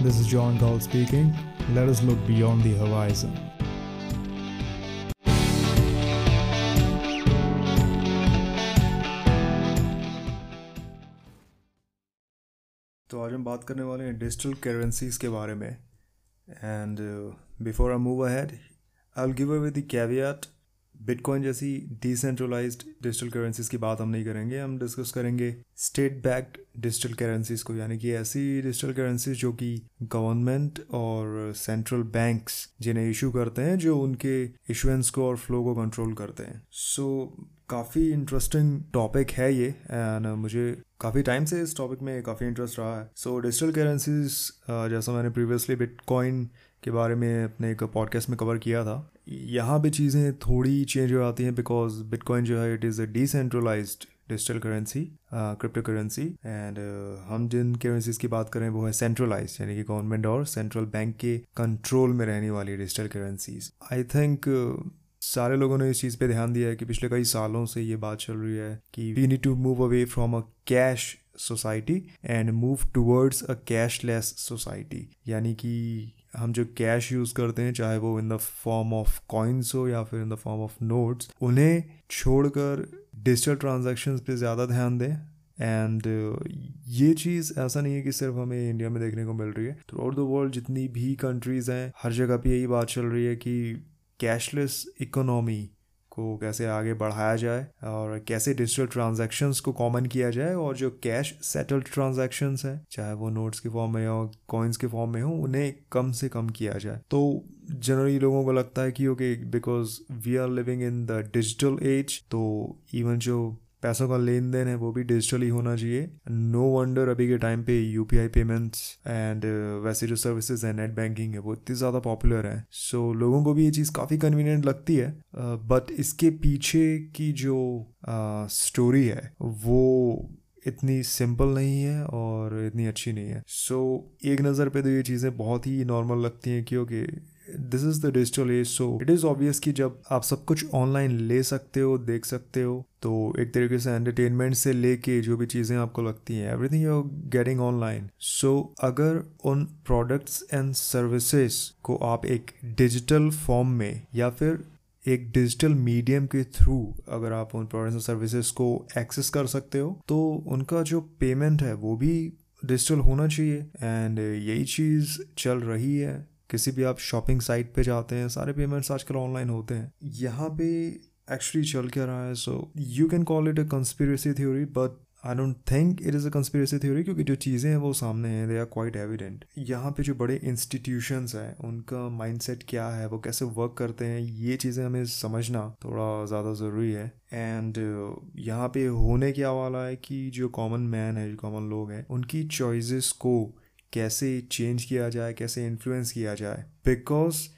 This is John Gall speaking. Let us look beyond the horizon. तो आज हम बात करने वाले हैं डिजिटल करेंसीज के बारे में and before I move ahead I will give away the caveat bitcoin जैसी डिसेंट्रलाइज्ड डिजिटल करेंसीज की बात हम नहीं करेंगे हम डिस्कस करेंगे स्टेट बैक्ड डिजिटल करेंसीज को यानी कि ऐसी डिजिटल करेंसीज जो कि गवर्नमेंट और सेंट्रल बैंक्स जिन्हें इशू करते हैं जो उनके इशुएंस को और फ्लो को कंट्रोल करते हैं। सो so, काफ़ी इंटरेस्टिंग टॉपिक है ये एंड मुझे काफ़ी टाइम से इस टॉपिक में काफ़ी इंटरेस्ट रहा है। सो डिजिटल करेंसीज जैसा मैंने प्रीवियसली बिटकॉइन के बारे में अपने एक पॉडकास्ट में कवर किया था यहाँ पे चीज़ें थोड़ी चेंज हो जाती हैं बिकॉज़ बिटकॉइन जो है it is a decentralize digital currency crypto currency and हम जिन करेंसीज की बात करें वो है सेंट्रलाइज यानी कि गवर्नमेंट और सेंट्रल बैंक के कंट्रोल में रहने वाली डिजिटल करेंसीज आई थिंक सारे लोगों ने इस चीज़ पे ध्यान दिया है कि पिछले कई सालों से ये बात चल रही है कि we need to move away from a cash society and move towards a cashless society यानी कि हम जो कैश यूज़ करते हैं, चाहे वो in the form of coins हो या फिर in the form of notes उन्हें छोड़कर डिजिटल ट्रांजेक्शन पे ज़्यादा ध्यान दें। एंड ये चीज़ ऐसा नहीं है कि सिर्फ़ हमें इंडिया में देखने को मिल रही है। थ्रू आउट द वर्ल्ड जितनी भी कंट्रीज़ हैं, हर जगह पे यही बात चल रही है कि कैशलेस इकोनॉमी को कैसे आगे बढ़ाया जाए और कैसे डिजिटल ट्रांजैक्शंस को कॉमन किया जाए और जो कैश सेटल्ड ट्रांजैक्शंस हैं, चाहे वो नोट्स के फॉर्म में हो कॉइन्स के फॉर्म में हो, उन्हें कम से कम किया जाए। तो जनरली लोगों को लगता है कि okay because we are living in the digital age तो इवन जो पैसों का लेन देन है वो भी डिजिटली होना चाहिए। नो वंडर अभी के टाइम पे U P I payments and वैसे जो सर्विसेज़ है नेट बैंकिंग है वो इतनी ज़्यादा पॉपुलर है। सो so, लोगों को भी ये चीज़ काफ़ी कन्वीनियंट लगती है बट uh, इसके पीछे की जो स्टोरी uh, है वो इतनी सिंपल नहीं है और इतनी अच्छी नहीं है। सो so, एक नज़र पे तो ये चीज़ें बहुत ही नॉर्मल लगती हैं क्योंकि this is the digital age so it is obvious कि जब आप सब कुछ ऑनलाइन ले सकते हो, देख सकते हो तो एक तरीके से एंटरटेनमेंट से लेके जो भी चीज़ें आपको लगती हैं everything you are getting online so अगर उन प्रोडक्ट्स एंड सर्विसेज़ को आप एक डिजिटल फॉर्म में या फिर एक डिजिटल मीडियम के थ्रू अगर आप उन प्रोडक्ट्स एंड सर्विसेज़ को एक्सेस कर सकते हो तो उनका जो पेमेंट है वो भी डिजिटल होना चाहिए। एंड यही चीज़ चल रही है। किसी भी आप शॉपिंग साइट पे जाते हैं, सारे पेमेंट्स आजकल ऑनलाइन होते हैं। यहाँ पे एक्चुअली चल क्या रहा है so you can call it a conspiracy theory but I don't think it is a conspiracy theory क्योंकि जो चीज़ें हैं वो सामने हैं दे आर क्वाइट एविडेंट यहाँ पे जो बड़े इंस्टीट्यूशंस हैं, उनका माइंडसेट क्या है, वो कैसे वर्क करते हैं, ये चीज़ें हमें समझना थोड़ा ज़्यादा ज़रूरी है। एंड यहाँ पे होने क्या वाला है कि जो कॉमन मैन है, जो कॉमन लोग हैं, उनकी चॉइसेस को कैसे चेंज किया जाए, कैसे इन्फ्लुएंस किया जाए? बिकॉज़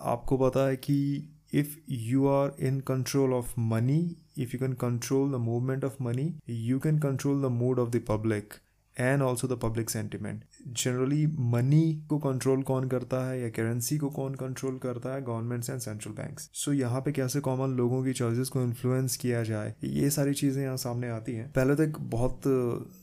आपको पता है कि if you are in control of money if you can control the movement of money you can control the mood of the public and also the public sentiment generally money को control कौन करता है या currency को कौन control करता है? Governments and central banks so यहाँ पे कैसे कॉमन लोगों की चॉइसेस को इन्फ्लुएंस किया जाए? ये सारी चीज़ें यहाँ सामने आती हैं। पहले तो एक बहुत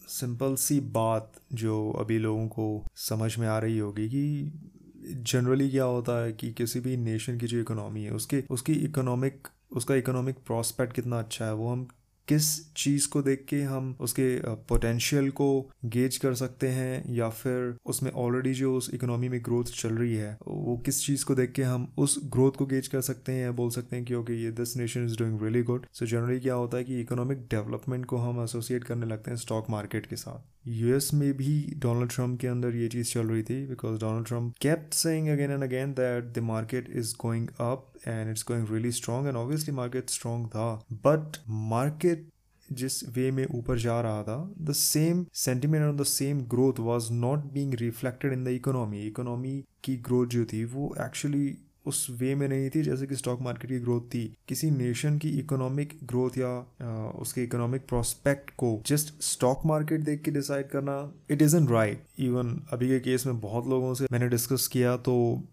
सिंपल सी बात जो अभी लोगों को समझ में आ रही होगी कि जनरली क्या होता है कि किसी भी नेशन की जो इकोनॉमी है, उसके, उसकी इकोनॉमिक उसका इकोनॉमिक प्रॉस्पेक्ट कितना अच्छा है, वो हम किस चीज़ को देख के हम उसके पोटेंशियल को गेज कर सकते हैं या फिर उसमें ऑलरेडी जो उस इकोनॉमी में ग्रोथ चल रही है, वो किस चीज़ को देख के हम उस ग्रोथ को गेज कर सकते हैं या बोल सकते हैं कि ओके ये this nation is doing really good so generally क्या होता है कि इकोनॉमिक डेवलपमेंट को हम एसोसिएट करने लगते हैं स्टॉक मार्केट के साथ। यूएस में भी डोनाल्ड ट्रंप के अंदर ये चीज़ चल रही थी because Donald Trump kept saying again and again that the market is going up and it's going really strong and obviously market strong था बट मार्केट जिस वे में ऊपर जा रहा था द सेम सेंटिमेंट और the same growth was not being reflected in the economy economy की growth जो थी वो एक्चुअली उस वे में नहीं थी जैसे कि स्टॉक मार्केट की ग्रोथ थी। किसी नेशन की इकोनॉमिक ग्रोथ या आ, उसके इकोनॉमिक प्रोस्पेक्ट को जस्ट स्टॉक मार्केट देख के डिसाइड करना it is in right even अभी के केस में बहुत लोगों से मैंने डिस्कस किया तो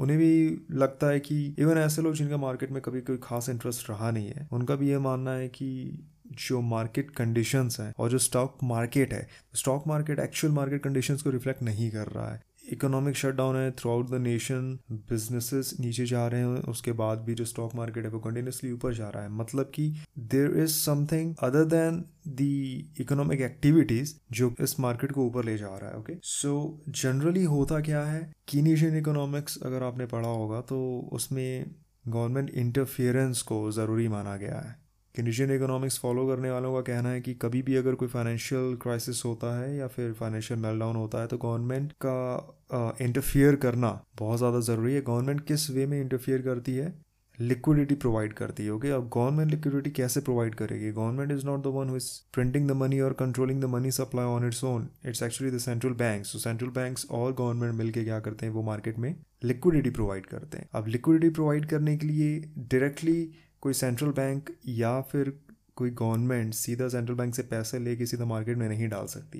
उन्हें भी लगता है कि इवन ऐसे लोग जिनका मार्केट में कभी कोई खास इंटरेस्ट रहा नहीं है, उनका भी ये मानना है कि जो मार्केट कंडीशंस हैं और जो स्टॉक मार्केट है stock market actual market conditions को रिफ्लेक्ट नहीं कर रहा है। इकोनॉमिक शटडाउन है throughout the nation businesses नीचे जा रहे हैं, उसके बाद भी जो स्टॉक मार्केट है वो कंटिन्यूसली ऊपर जा रहा है। मतलब कि there is something other than the economic activities जो इस मार्केट को ऊपर ले जा रहा है ओके सो जनरली होता क्या है? कीनीशियन इकोनॉमिक्स अगर आपने पढ़ा होगा तो उसमें गवर्नमेंट इंटरफियरेंस को ज़रूरी माना गया है। कंडीशन इकोनॉमिक्स फॉलो करने वालों का कहना है कि कभी भी अगर कोई फाइनेंशियल क्राइसिस होता है या फिर फाइनेंशियल मेलडाउन होता है तो गवर्नमेंट का इंटरफियर करना बहुत ज़्यादा ज़रूरी है। गवर्नमेंट किस वे में इंटरफियर करती है? लिक्विडिटी प्रोवाइड करती है ओके अब गवर्नमेंट लिक्विडिटी कैसे प्रोवाइड करेगी? Government is not the one who is printing the money और controlling the money supply on its own it's actually the central bank so central banks और government मिलकर क्या करते हैं? वो मार्केट में लिक्विडिटी प्रोवाइड करते हैं। अब लिक्विडिटी प्रोवाइड करने के लिए डायरेक्टली कोई सेंट्रल बैंक या फिर कोई गवर्नमेंट सीधा सेंट्रल बैंक से पैसे लेके सीधा मार्केट में नहीं डाल सकती।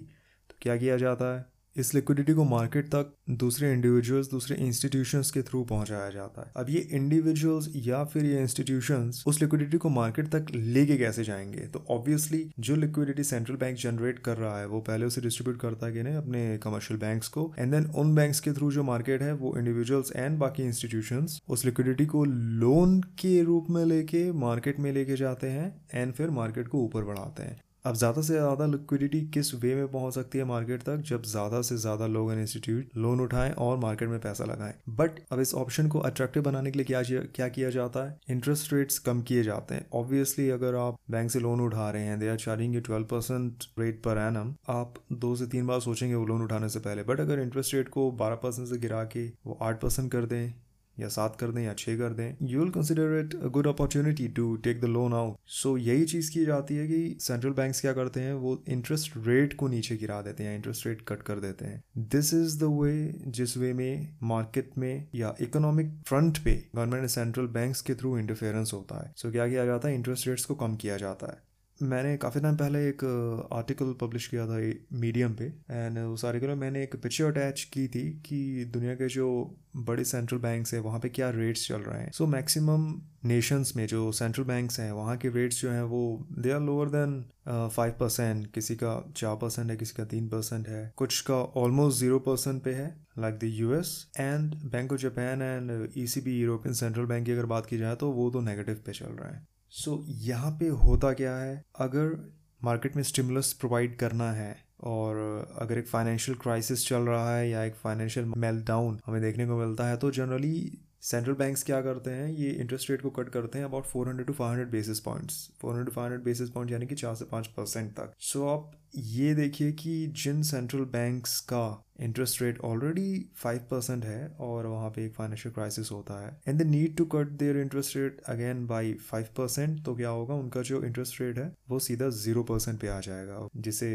तो क्या किया जाता है? इस लिक्विडिटी को मार्केट तक दूसरे इंडिविजुअल्स दूसरे इंस्टीट्यूशंस के थ्रू पहुँचाया जाता है। अब ये इंडिविजुअल्स या फिर ये इंस्टीट्यूशंस उस लिक्विडिटी को मार्केट तक लेके कैसे जाएँगे? तो ऑब्वियसली जो लिक्विडिटी सेंट्रल बैंक जनरेट कर रहा है, वो पहले उसे डिस्ट्रीब्यूट करता है अपने कमर्शियल बैंक्स को। एंड देन उन बैंक्स के थ्रू जो मार्केट है, वो इंडिविजुअल्स एंड बाकी इंस्टीट्यूशन उस लिक्विडिटी को लोन के रूप में लेके मार्केट में लेके जाते हैं एंड फिर मार्केट को ऊपर बढ़ाते हैं। अब ज़्यादा से ज़्यादा लिक्विडिटी किस वे में पहुँच सकती है मार्केट तक? जब ज़्यादा से ज़्यादा लोग इंस्टीट्यूट लोन उठाएँ और मार्केट में पैसा लगाएँ। बट अब इस ऑप्शन को अट्रैक्टिव बनाने के लिए क्या क्या, किया जाता है? इंटरेस्ट रेट्स कम किए जाते हैं। ऑब्वियसली अगर आप बैंक से लोन उठा रहे हैं they are charging you twelve percent rate पर एनम आप दो से तीन बार सोचेंगे वो लोन उठाने से पहले। बट अगर इंटरेस्ट रेट को बारह परसेंट से गिरा के वो आठ परसेंट कर दें या सात कर दें या छः कर दें you will consider it a good opportunity to take the loan out so यही चीज़ की जाती है कि सेंट्रल बैंक्स क्या करते हैं? वो इंटरेस्ट रेट को नीचे गिरा देते हैं इंटरेस्ट रेट कट कर देते हैं। दिस इज़ द वे जिस वे में मार्केट में या इकोनॉमिक फ्रंट पे गवर्नमेंट सेंट्रल बैंक्स के थ्रू इंटरफेरेंस होता है। सो so, क्या किया जाता है? इंटरेस्ट रेट्स को कम किया जाता है। मैंने काफ़ी टाइम पहले एक आर्टिकल पब्लिश किया था मीडियम पे एंड उस आर्टिकल में मैंने एक पिक्चर अटैच की थी कि दुनिया के जो बड़े सेंट्रल बैंक्स हैं, वहाँ पे क्या रेट्स चल रहे हैं। सो मैक्सिमम नेशंस में जो सेंट्रल बैंक्स हैं, वहाँ के रेट्स जो हैं, वो they are lower than five percent किसी का चार परसेंट है, किसी का तीन परसेंट है। कुछ का ऑलमोस्ट ज़ीरो परसेंट पे है like the US and Bank of Japan and E C B European Central Bank की अगर बात की जाए तो वो तो नेगेटिव पे चल रहे है। सो so, यहाँ पे होता क्या है? अगर मार्केट में स्टिमुलस प्रोवाइड करना है और अगर एक फाइनेंशियल क्राइसिस चल रहा है या एक फाइनेंशियल मेल डाउन हमें देखने को मिलता है तो जनरली सेंट्रल बैंक्स क्या करते हैं? ये इंटरेस्ट रेट को कट करते हैं about 400 to 500 basis points 400 to 500 basis point यानी कि चार से पाँच परसेंट तक। सो so, आप ये देखिए कि जिन सेंट्रल बैंक्स का interest rate already five percent है और वहाँ पे एक फाइनेंशियल क्राइसिस होता है। And the need to cut their interest rate again by five percent तो क्या होगा? उनका जो इंटरेस्ट रेट है, वो सीधा ज़ीरो परसेंट पे आ जाएगा। जिसे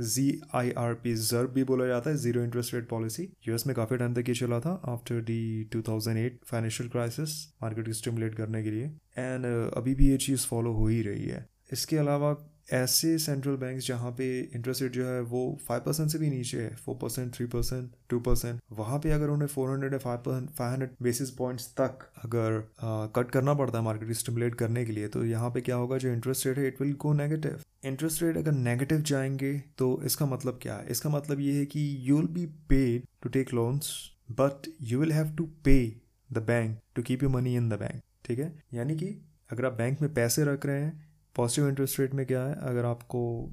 जी आई आर पी जर्ब भी बोला जाता है zero interest rate policy US में काफ़ी टाइम तक ये चला था after the two thousand eight financial crisis market को स्टिमुलेट करने के लिए। एंड अभी भी ये चीज़ फॉलो हो ही रही है। इसके अलावा ऐसे सेंट्रल बैंक जहाँ पे इंटरेस्ट रेट जो है वो फाइव परसेंट से भी नीचे है four percent three percent two percent वहाँ पे अगर उन्हें फोर हंड्रेड या five percent five hundred basis points तक अगर आ, कट करना पड़ता है मार्केट स्टिमुलेट करने के लिए तो यहाँ पे क्या होगा जो इंटरेस्ट रेट है it will go negative interest rate अगर नेगेटिव जाएँगे तो इसका मतलब क्या है? इसका मतलब ये है कि you will be paid to take loans but you will have to pay the bank to keep you money in the bank ठीक है? यानी कि अगर आप बैंक में पैसे रख रहे हैं पॉजिटिव इंटरेस्ट रेट में क्या है? अगर आपको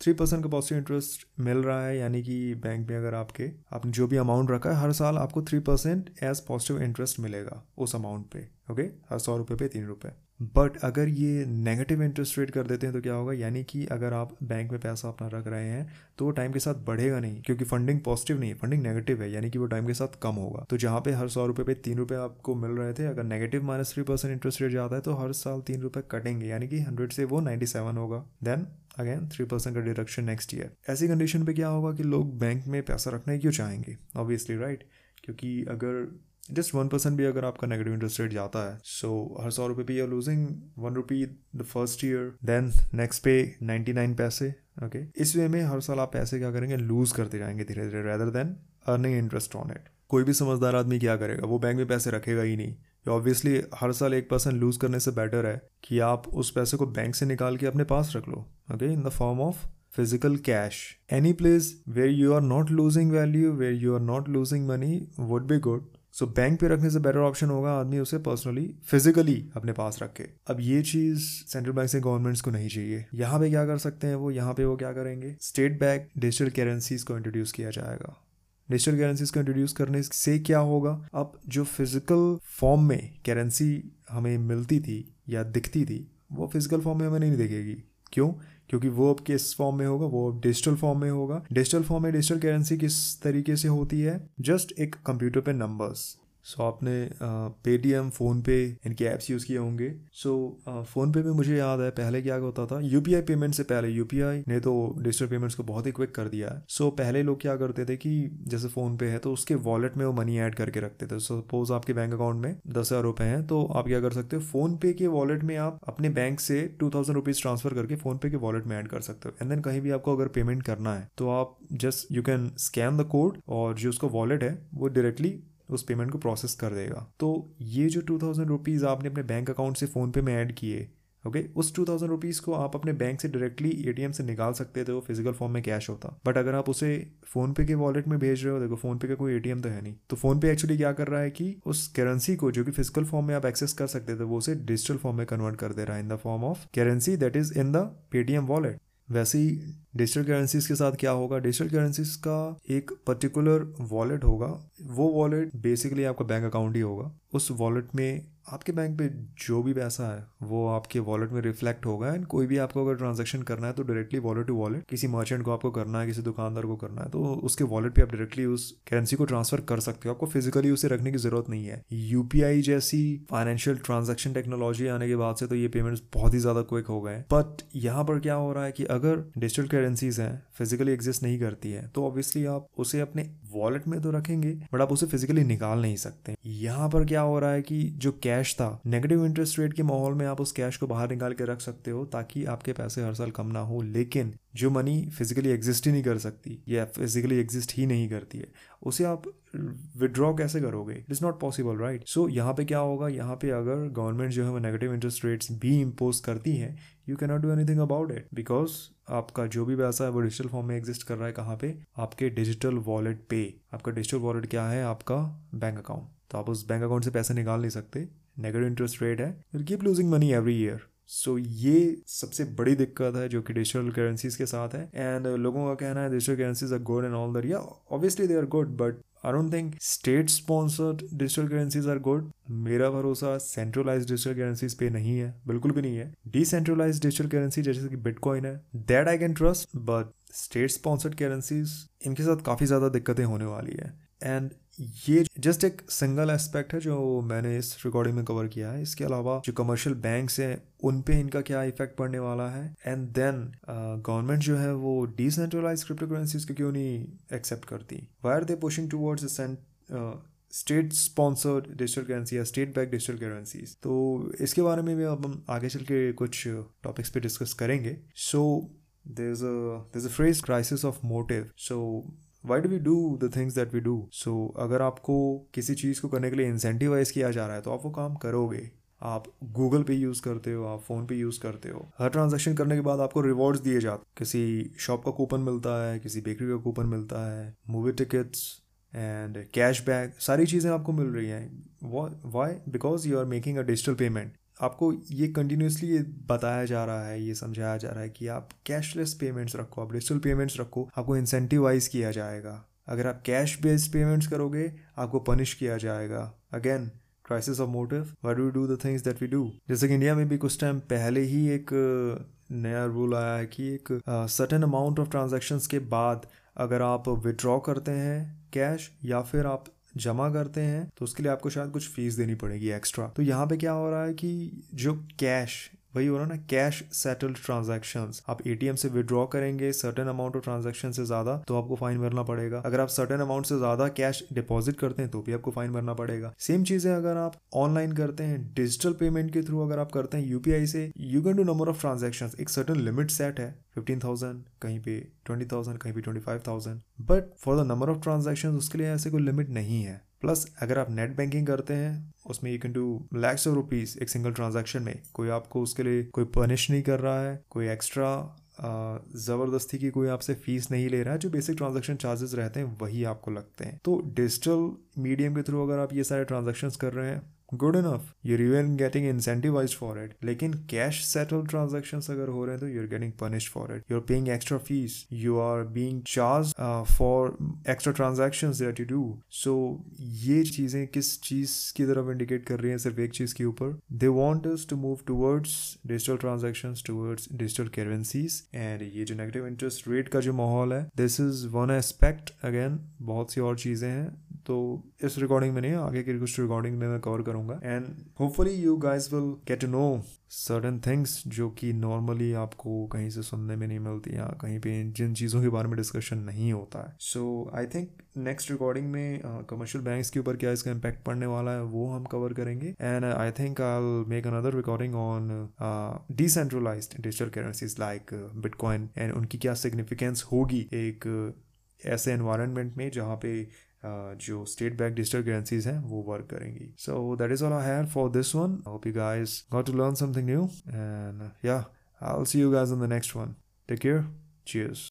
थ्री परसेंट का पॉजिटिव इंटरेस्ट मिल रहा है, यानी कि बैंक में अगर आपके, आपने जो भी अमाउंट रखा है, हर साल आपको three percent as positive interest मिलेगा उस अमाउंट पे। ओके? हर सौ रुपये पे, तीन रुपये बट अगर ये नेगेटिव इंटरेस्ट रेट कर देते हैं तो क्या होगा? यानी कि अगर आप बैंक में पैसा अपना रख रहे हैं तो वो टाइम के साथ बढ़ेगा नहीं, क्योंकि फंडिंग पॉजिटिव नहीं है। फंडिंग नेगेटिव है, यानी कि वो टाइम के साथ कम होगा। तो जहाँ पे हर सौ रुपये पे, तीन रुपये आपको मिल रहे थे, अगर negative minus three percent interest rate जाता है तो हर साल तीन रुपये कटेंगे। यानी कि हंड्रेड से वो नाइन्टी सेवन होगा। देन अगेन थ्री परसेंट का डिडक्शन नेक्स्ट ईयर ऐसी कंडीशन पे क्या होगा कि लोग बैंक में पैसा रखना क्यों चाहेंगे? ऑब्वियसली राइट क्योंकि अगर जस्ट वन परसेंट भी अगर आपका नेगेटिव इंटरेस्ट रेट जाता है सो so, हर सौ रुपये पे are losing one rupee the first year then next पे नाइन्टी नाइन पैसे ओके okay? इस वे में हर साल आप पैसे क्या करेंगे लूज करते जाएँगे धीरे धीरे rather than earning interest on it कोई भी समझदार आदमी क्या करेगा वो बैंक में पैसे रखेगा ही नहीं ऑब्वियसली हर साल एक परसेंट लूज करने से बेटर है कि आप उस पैसे को बैंक से निकाल के अपने पास रख लो okay in the form of physical cash. Any place where you are not losing value, where you are not losing money would be good. So so, bank पे रखने से बेटर ऑप्शन होगा आदमी उसे पर्सनली फिजिकली अपने पास रखे। अब ये चीज़ सेंट्रल बैंक से गवर्नमेंट्स को नहीं चाहिए। यहाँ पे क्या कर सकते हैं वो? यहाँ पे वो क्या करेंगे? स्टेट बैंक डिजिटल करेंसीज को इंट्रोड्यूस किया जाएगा। डिजिटल करेंसीज को इंट्रोड्यूस करने से क्या होगा? अब जो फ़िज़िकल फॉर्म में करेंसी हमें मिलती थी या दिखती थी वो फ़िज़िकल फॉर्म में हमें नहीं दिखेगी। क्यों? क्योंकि वो अब किस फॉर्म में होगा? वो अब डिजिटल फॉर्म में होगा। डिजिटल फॉर्म में डिजिटल करेंसी किस तरीके से होती है? जस्ट एक कंप्यूटर पे नंबर्स सो so, आपने पेटीएम फ़ोनपे इनके ऐप्स यूज़ किए होंगे। सो फ़ोनपे में मुझे याद है पहले क्या होता था? यूपीआई पेमेंट से पहले यूपीआई ने तो डिजिटल पेमेंट्स को बहुत ही क्विक कर दिया है। सो पहले लोग क्या करते थे कि जैसे फ़ोनपे है तो उसके वॉलेट में वो मनी ऐड करके रखते थे। सपोज़ आपके बैंक अकाउंट में दस हज़ार रुपये हैं तो आप क्या कर सकते हो? फ़ोनपे के वॉलेट में आप अपने बैंक से टू थाउज़ेंड रुपीज़ ट्रांसफ़र करके फ़ोनपे के वॉलेट में ऐड कर सकते हो। एंड देन कहीं भी आपको अगर पेमेंट करना है तो आप just you can scan the code और जो उसका वॉलेट है वो डायरेक्टली उस पेमेंट को प्रोसेस कर देगा। तो ये जो टू थाउज़ेंड रुपीज़ आपने अपने बैंक अकाउंट से फ़ोनपे में ऐड किए ओके? उस टू थाउज़ेंड रुपीज़ को आप अपने बैंक से डायरेक्टली एटीएम से निकाल सकते थे, वो फ़िज़िकल फॉर्म में कैश होता। बट अगर आप उसे फ़ोन पे के वॉलेट में भेज रहे हो, देखो फ़ोन पे का कोई एटीएम तो है नहीं। तो फ़ोन पे एक्चुअली क्या कर रहा है कि उस करेंसी को जो कि फ़िज़िकल फॉर्म में आप एक्सेस कर सकते थे, वो उसे डिजिटल फॉर्म में कन्वर्ट कर दे रहा है in the form of currency that is in the Paytm wallet वैसे ही डिजिटल करेंसीज के साथ क्या होगा? डिजिटल करेंसीज का एक पर्टिकुलर वॉलेट होगा। वो वॉलेट बेसिकली आपका बैंक अकाउंट ही होगा। उस वॉलेट में आपके बैंक पे जो भी पैसा है, वो आपके वॉलेट में रिफ्लेक्ट होगा एंड कोई भी आपको अगर ट्रांजेक्शन करना है तो डायरेक्टली वॉलेट टू वॉलेट किसी मर्चेंट को आपको करना है, किसी दुकानदार को करना है तो उसके वॉलेट पे आप डायरेक्टली उस करेंसी को ट्रांसफ़र कर सकते हो। आपको फिजिकली उसे रखने की ज़रूरत नहीं है। यूपीआई जैसी फाइनेंशियल ट्रांजेक्शन टेक्नोलॉजी आने के बाद से तो ये पेमेंट्स बहुत ही ज़्यादा क्विक हो गए बट यहाँ पर क्या हो रहा है कि अगर डिजिटल करेंसीज हैं फिजिकली एग्जिस्ट नहीं करती है तो ऑब्वियसली आप उसे अपने वॉलेट में तो रखेंगे बट आप उसे फिजिकली निकाल नहीं सकते। यहाँ पर क्या हो रहा है कि जो कैश था नेगेटिव इंटरेस्ट रेट के माहौल में आप उस कैश को बाहर निकाल के रख सकते हो ताकि आपके पैसे हर साल कम ना हो, लेकिन जो मनी फिजिकली एग्जिस्ट ही नहीं कर सकती, या फिजिकली एग्जिस्ट ही नहीं करती है, उसे आप विड्रॉ कैसे करोगे? It is not possible right so यहाँ पे क्या होगा? यहाँ पे अगर गवर्नमेंट जो है वो नेगेटिव इंटरेस्ट रेट्स भी इम्पोज करती है you can not do anything about it because आपका जो भी पैसा है वो डिजिटल फॉर्म में एग्जिस्ट कर रहा है कहाँ पे? आपके डिजिटल वॉलेट पे। आपका डिजिटल वॉलेट क्या है? आपका बैंक अकाउंट तो आप उस बैंक अकाउंट से पैसे निकाल नहीं सकते। नेगेटिव इंटरेस्ट रेट है। Keep losing money every year so ये सबसे बड़ी दिक्कत है जो कि डिजिटल करेंसीज के साथ है। एंड लोगों का कहना है digital currencies are good and all दर या obviously they are good but I don't think state sponsored digital currencies are good मेरा भरोसा सेंट्रलाइज डिजिटल करेंसीज पे नहीं है, बिल्कुल भी नहीं है। डिसेंट्रलाइज डिजिटल करेंसी जैसे कि बिटकॉइन है that I can trust but state sponsored currencies इनके साथ काफ़ी ज़्यादा दिक्कतें होने वाली है। एंड ये जस्ट एक सिंगल एस्पेक्ट है जो मैंने इस रिकॉर्डिंग में कवर किया है। इसके अलावा जो कमर्शियल बैंक्स हैं, उन पे इनका क्या इफ़ेक्ट पड़ने वाला है? एंड देन गवर्नमेंट जो है वो डिसेंट्रलाइज क्रिप्टो करेंसीज को क्यों नहीं एक्सेप्ट करती? Why are they pushing towards state sponsored digital currency या स्टेट बैक डिजिटल करेंसीज तो इसके बारे में भी अब हम आगे चल के कुछ टॉपिक्स पे डिस्कस करेंगे। So there is a phrase crisis of motive so why do we do the things that we do so अगर आपको किसी चीज़ को करने के लिए इंसेंटिवाइज किया जा रहा है तो आप वो काम करोगे। आप गूगल पे यूज़ करते हो, आप फ़ोन पे यूज़ करते हो। हर ट्रांजेक्शन करने के बाद आपको रिवॉर्ड्स दिए जाते किसी शॉप का कूपन मिलता है, किसी बेकरी का कूपन मिलता है movie tickets and cash back सारी चीज़ें आपको मिल रही हैं। Why because you are making a digital payment आपको ये कंटिन्यूसली ये बताया जा रहा है, ये समझाया जा रहा है कि आप कैशलेस पेमेंट्स रखो, आप डिजिटल पेमेंट्स रखो, आपको इंसेंटिवाइज किया जाएगा। अगर आप कैश बेस्ड पेमेंट्स करोगे, आपको पनिश किया जाएगा। Again crisis of motive why do do the things that we do जैसे कि इंडिया में भी कुछ टाइम पहले ही एक नया रूल आया है कि एक सर्टेन अमाउंट ऑफ़ ट्रांजेक्शन्स के बाद अगर आप विड्रॉ करते हैं कैश या फिर आप जमा करते हैं तो उसके लिए आपको शायद कुछ फ़ीस देनी पड़ेगी एक्स्ट्रा तो यहाँ पे क्या हो रहा है कि जो कैश वही हो रहा ना कैश सेटल्ड ट्रांजेक्शन आप एटीएम से विड्रॉ करेंगे सर्टेन अमाउंट ऑफ़ ट्रांजेक्शन से ज़्यादा तो आपको फाइन भरना पड़ेगा। अगर आप सर्टेन अमाउंट से ज़्यादा कैश डिपॉजिट करते हैं तो भी आपको फाइन भरना पड़ेगा। सेम चीज़ें अगर आप ऑनलाइन करते हैं डिजिटल पेमेंट के थ्रू अगर आप करते हैं यूपीआई से you can do number of transaction एक सर्टन लिमिट सेट है फिफ्टीन थाउज़ेंड कहीं पे ट्वेंटी थाउज़ेंड कहीं पे twenty five thousand but for the number of transaction उसके लिए ऐसे कोई लिमिट नहीं है। प्लस अगर आप नेट बैंकिंग करते हैं, उसमें you can do lakhs of rupees एक सिंगल ट्रांजेक्शन में। कोई आपको उसके लिए कोई पनिश नहीं कर रहा है, कोई एक्स्ट्रा ज़बरदस्ती की कोई आपसे फ़ीस नहीं ले रहा है, जो बेसिक ट्रांजेक्शन चार्जेस रहते हैं, वही आपको लगते हैं। तो डिजिटल मीडियम के थ्रू अगर आप ये सारे ट्रांजेक्शन कर रहे हैं good enough you're you an getting incentivise for it लेकिन कैश सेटल ट्रांजेक्शन अगर हो रहे हैं तो you're getting punish for it you're paying extra fees you are being charge for extra transaction that you do so ये चीज़ें किस चीज़ की तरफ़ इंडिकेट कर रही हैं सिर्फ़ एक चीज़ के ऊपर they want to move towards digital transaction towards digital currencies and ये जो नेगेटिव इंटरेस्ट रेट का जो माहौल है this is one aspect again बहुत सी और चीज़ें हैं तो इस रिकॉर्डिंग में नहीं आगे की कुछ रिकॉर्डिंग में मैं कवर करूँगा। And hopefully you guys will get to know certain things जो कि नॉर्मली आपको कहीं से सुनने में नहीं मिलती या कहीं पे जिन चीज़ों के बारे में डिस्कशन नहीं होता है। So I think next recording में कमर्शियल uh, बैंक्स के ऊपर क्या इसका इम्पैक्ट पड़ने वाला है वो हम कवर करेंगे। And I think I make another recording on decentralise digital currencies like Bitcoin and उनकी क्या सिग्निफिकेंस होगी एक ऐसे एनवायरनमेंट में जहाँ पे जो स्टेट बैंक डिजिटल करेंसीज हैं, वो वर्क करेंगी. So that is all I have for this one hope you guys got to learn something new and yeah I will see you guys in the next one take care cheers.